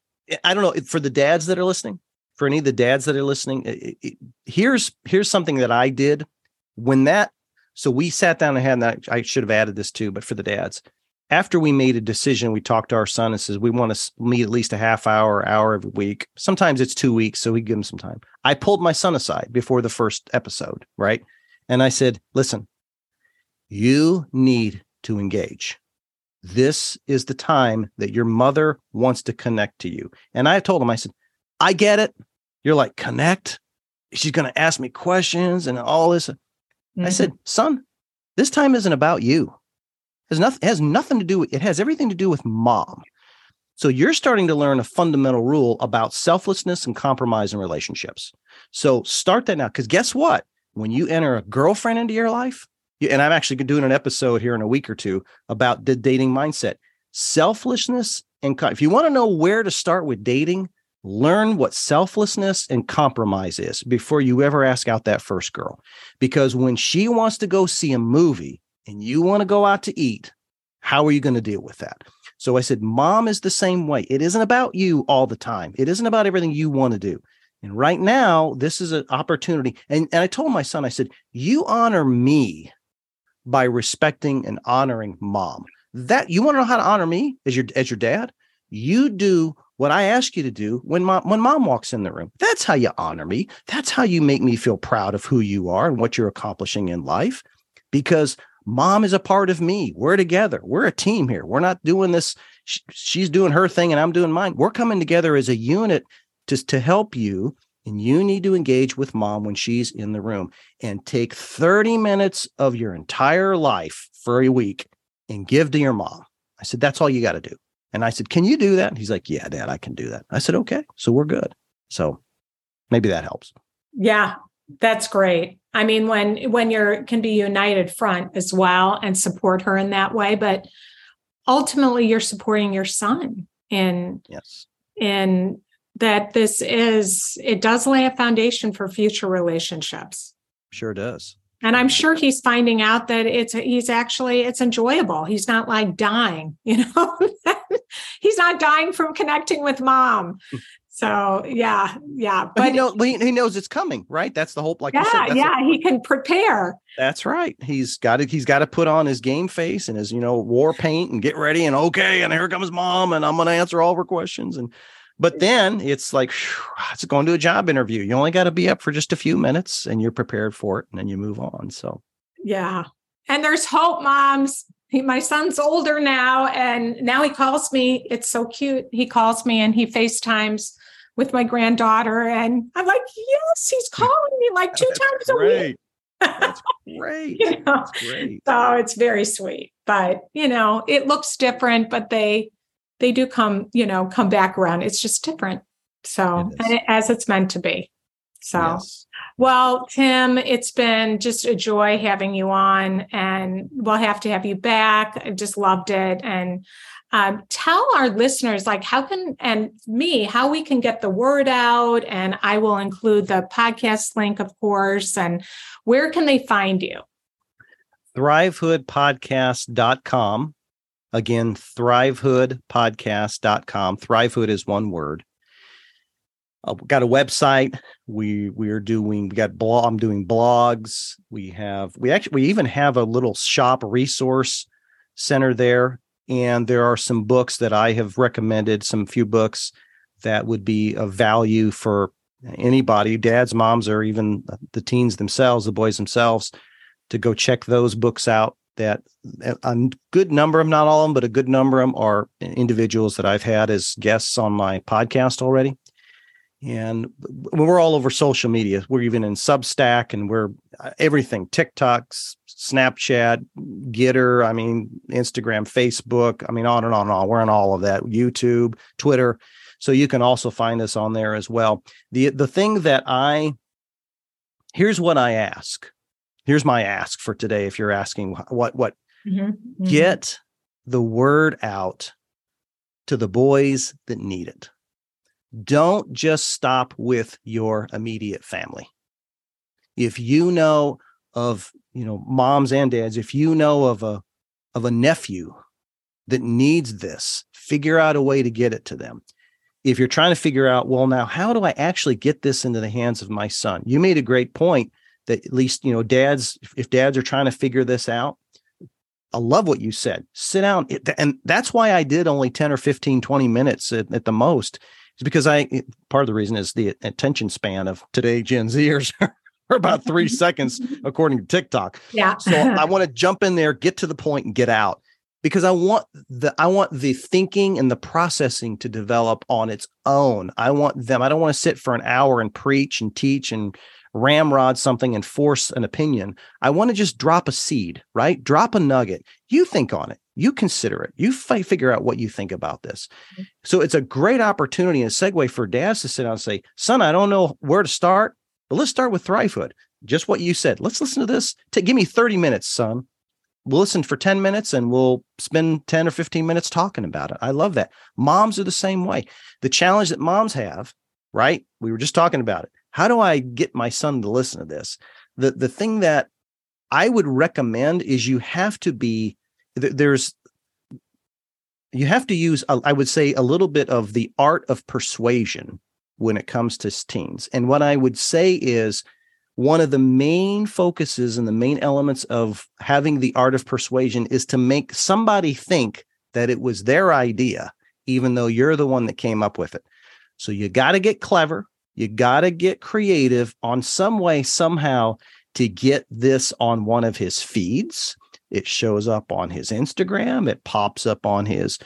I don't know for the dads that are listening, for any of the dads that are listening, it, it, here's, here's something that I did when that so we sat down and had that. I should have added this too, but for the dads, after we made a decision, we talked to our son and says we want to meet at least a half hour, hour every week. Sometimes it's two weeks, so we give him some time. I pulled my son aside before the first episode, right? And I said, listen, you need to engage. This is the time that your mother wants to connect to you. And I told him, I said, I get it. You're like, connect. She's going to ask me questions and all this. Mm-hmm. I said, son, this time isn't about you. It has nothing, it has nothing to do with it has everything to do with mom. So you're starting to learn a fundamental rule about selflessness and compromise in relationships. So start that now. Because guess what? When you enter a girlfriend into your life, and I'm actually doing an episode here in a week or two about the dating mindset, selflessness and if you want to know where to start with dating, learn what selflessness and compromise is before you ever ask out that first girl. Because when she wants to go see a movie and you want to go out to eat, how are you going to deal with that? So I said, Mom is the same way. It isn't about you all the time, it isn't about everything you want to do. And right now, this is an opportunity. And, and I told my son, I said, You honor me by respecting and honoring mom. That you want to know how to honor me as your as your dad? You do what I ask you to do when mom when mom walks in the room. That's how you honor me. That's how you make me feel proud of who you are and what you're accomplishing in life. Because mom is a part of me. We're together. We're a team here. We're not doing this. She's doing her thing and I'm doing mine. We're coming together as a unit to, to help you. And you need to engage with mom when she's in the room and take 30 minutes of your entire life for a week and give to your mom. I said, that's all you got to do. And I said, Can you do that? And he's like, Yeah, dad, I can do that. I said, Okay. So we're good. So maybe that helps. Yeah, that's great. I mean, when when you're can be united front as well and support her in that way, but ultimately you're supporting your son in yes in that this is it does lay a foundation for future relationships. Sure does. And I'm sure he's finding out that it's he's actually it's enjoyable. He's not like dying, you know. he's not dying from connecting with mom. So yeah, yeah. But, but he, know, he knows it's coming, right? That's the hope. Like yeah, said, yeah, he can prepare. That's right. He's got to he's got to put on his game face and his you know war paint and get ready and okay and here comes mom and I'm going to answer all of her questions and but then it's like it's going to a job interview. You only got to be up for just a few minutes and you're prepared for it and then you move on. So yeah, and there's hope, moms. He, my son's older now, and now he calls me. It's so cute. He calls me and he FaceTimes with my granddaughter. And I'm like, yes, he's calling me like two times a week. That's great. you know? That's great. So it's very sweet. But you know, it looks different, but they they do come, you know, come back around. It's just different. So it and it, as it's meant to be. So yes. well, Tim, it's been just a joy having you on and we'll have to have you back. I just loved it. And um, tell our listeners like how can and me how we can get the word out and i will include the podcast link of course and where can they find you thrivehoodpodcast.com again thrivehoodpodcast.com thrivehood is one word. Uh, we got a website. We we are doing we got blog i'm doing blogs. We have we actually we even have a little shop resource center there. And there are some books that I have recommended, some few books that would be of value for anybody, dads, moms, or even the teens themselves, the boys themselves, to go check those books out. That a good number of, not all of them, but a good number of them are individuals that I've had as guests on my podcast already. And we're all over social media. We're even in Substack and we're uh, everything TikToks, Snapchat, Gitter, I mean, Instagram, Facebook, I mean, on and on and on. We're on all of that, YouTube, Twitter. So you can also find us on there as well. The the thing that I here's what I ask. Here's my ask for today. If you're asking what what mm-hmm. Mm-hmm. get the word out to the boys that need it. Don't just stop with your immediate family. If you know of you know moms and dads if you know of a of a nephew that needs this figure out a way to get it to them if you're trying to figure out well now how do i actually get this into the hands of my son you made a great point that at least you know dads if dads are trying to figure this out i love what you said sit down and that's why i did only 10 or 15 20 minutes at, at the most is because i part of the reason is the attention span of today gen zers are about three seconds, according to TikTok. Yeah. so I want to jump in there, get to the point, and get out because I want the I want the thinking and the processing to develop on its own. I want them. I don't want to sit for an hour and preach and teach and ramrod something and force an opinion. I want to just drop a seed, right? Drop a nugget. You think on it. You consider it. You f- figure out what you think about this. Mm-hmm. So it's a great opportunity and a segue for dads to sit down and say, "Son, I don't know where to start. But let's start with Thrivehood. Just what you said. Let's listen to this. Take, give me 30 minutes, son. We'll listen for 10 minutes and we'll spend 10 or 15 minutes talking about it. I love that. Moms are the same way. The challenge that moms have, right? We were just talking about it. How do I get my son to listen to this? The the thing that I would recommend is you have to be there's you have to use I would say a little bit of the art of persuasion when it comes to teens. And what I would say is one of the main focuses and the main elements of having the art of persuasion is to make somebody think that it was their idea, even though you're the one that came up with it. So you got to get clever. You got to get creative on some way, somehow to get this on one of his feeds. It shows up on his Instagram, it pops up on his,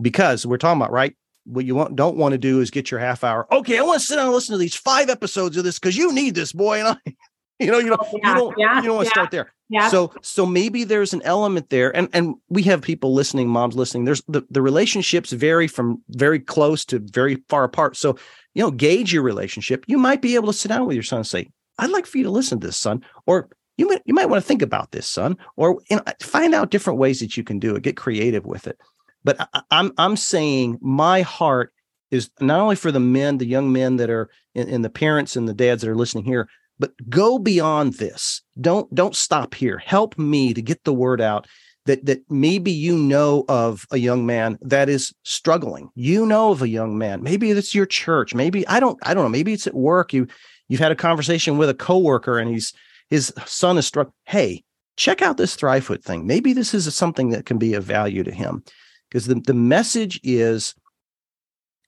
because we're talking about, right? what you want don't want to do is get your half hour. Okay, I want to sit down and listen to these five episodes of this because you need this, boy. And I, you know, you don't, oh, yeah, you don't, yeah, you don't want to yeah, start there. Yeah. So, so maybe there's an element there, and and we have people listening, moms listening. There's the the relationships vary from very close to very far apart. So, you know, gauge your relationship. You might be able to sit down with your son and say, "I'd like for you to listen to this, son," or you might you might want to think about this, son, or you know, find out different ways that you can do it. Get creative with it. But I, I'm I'm saying my heart is not only for the men, the young men that are and, the parents and the dads that are listening here, but go beyond this. Don't don't stop here. Help me to get the word out that that maybe you know of a young man that is struggling. You know of a young man. Maybe it's your church. Maybe I don't I don't know. Maybe it's at work. You you've had a conversation with a coworker and he's his son is struck. Hey, check out this Thrivehood thing. Maybe this is something that can be of value to him. Because the, the message is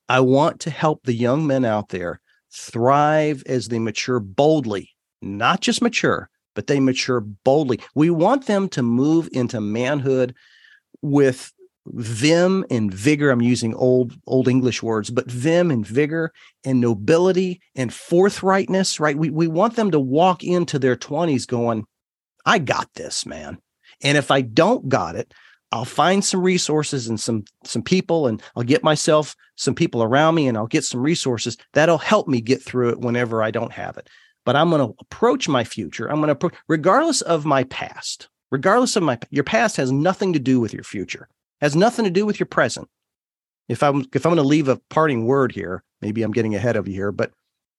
I want to help the young men out there thrive as they mature boldly, not just mature, but they mature boldly. We want them to move into manhood with vim and vigor. I'm using old old English words, but vim and vigor and nobility and forthrightness, right? We we want them to walk into their 20s going, I got this, man. And if I don't got it, I'll find some resources and some some people and I'll get myself some people around me and I'll get some resources that'll help me get through it whenever I don't have it. But I'm going to approach my future. I'm going to regardless of my past. Regardless of my your past has nothing to do with your future. Has nothing to do with your present. If I'm if I'm going to leave a parting word here, maybe I'm getting ahead of you here, but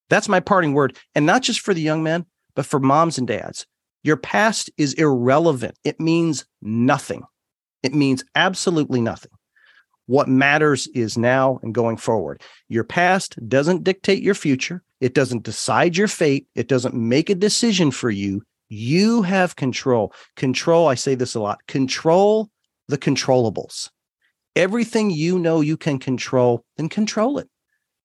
that's my parting word and not just for the young men, but for moms and dads. Your past is irrelevant. It means nothing. It means absolutely nothing. What matters is now and going forward. Your past doesn't dictate your future. It doesn't decide your fate. It doesn't make a decision for you. You have control. Control, I say this a lot control the controllables. Everything you know you can control, then control it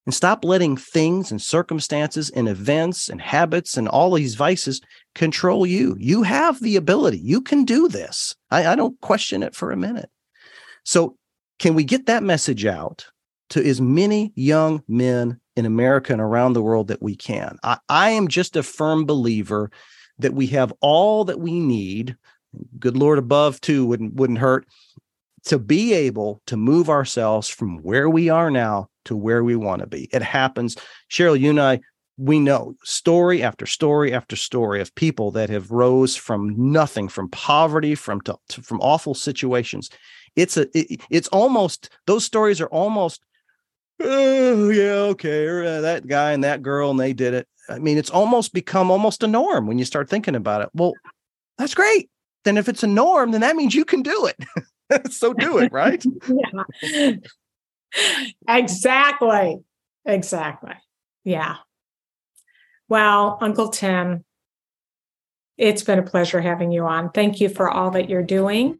and stop letting things and circumstances and events and habits and all these vices control you. You have the ability. You can do this. I, I, don't question it for a minute. So, can we get that message out to as many young men in America and around the world that we can? I, I am just a firm believer that we have all that we need. Good Lord above too wouldn't wouldn't hurt to be able to move ourselves from where we are now to where we want to be. It happens. Sheryl, you and I, we know story after story after story of people that have rose from nothing, from poverty, from to, to, from awful situations. It's a, it, it's almost those stories are almost, oh yeah, okay, or, uh, that guy and that girl and they did it. I mean, it's almost become almost a norm when you start thinking about it. Well, that's great. Then if it's a norm, then that means you can do it. so do it, right? yeah exactly. Exactly. Yeah. Well, Uncle Tim, it's been a pleasure having you on. Thank you for all that you're doing.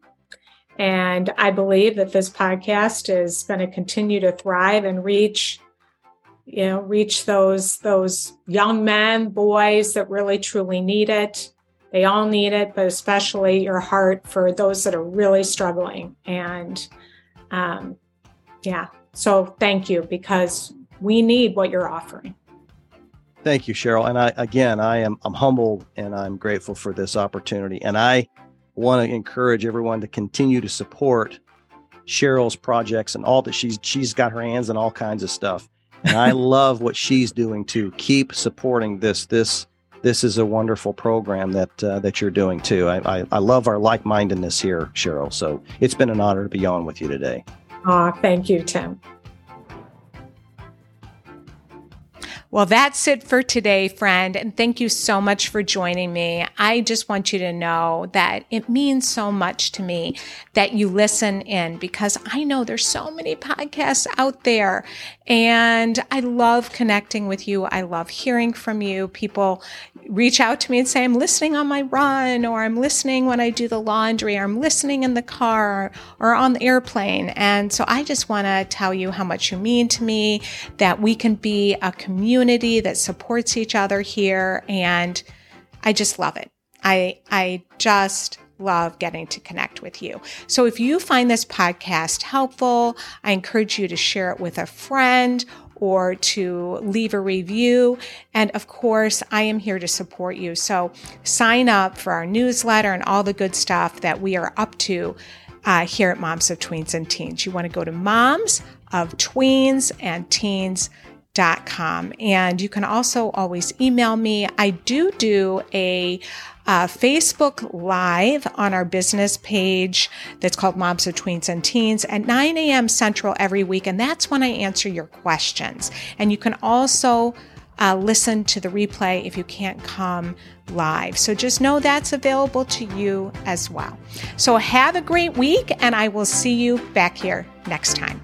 And I believe that this podcast is going to continue to thrive and reach, you know, reach those those young men, boys that really truly need it. They all need it, but especially your heart for those that are really struggling. And um, yeah, so thank you because we need what you're offering. Thank you, Sheryl. And I again, I am I'm humbled and I'm grateful for this opportunity. And I want to encourage everyone to continue to support Sheryl's projects and all that she's she's got her hands in all kinds of stuff. And I love what she's doing to keep supporting this. This this is a wonderful program that uh, that you're doing too. I, I, I love our like mindedness here, Sheryl. So it's been an honor to be on with you today. Oh, thank you, Tim. Well, that's it for today, friend. And thank you so much for joining me. I just want you to know that it means so much to me that you listen in because I know there's so many podcasts out there and I love connecting with you. I love hearing from you. People reach out to me and say, I'm listening on my run, or I'm listening when I do the laundry, or I'm listening in the car or on the airplane. And so I just want to tell you how much you mean to me, that we can be a community that supports each other here. And I just love it. I, I just love getting to connect with you. So if you find this podcast helpful, I encourage you to share it with a friend or to leave a review. And of course, I am here to support you. So sign up for our newsletter and all the good stuff that we are up to uh, here at Moms of Tweens and Teens. You want to go to moms of tweens and teens com. And you can also always email me. I do do a uh, Facebook Live on our business page that's called Moms of Tweens and Teens at 9 a.m. Central every week. And that's when I answer your questions. And you can also uh, listen to the replay if you can't come live. So just know that's available to you as well. So have a great week, and I will see you back here next time.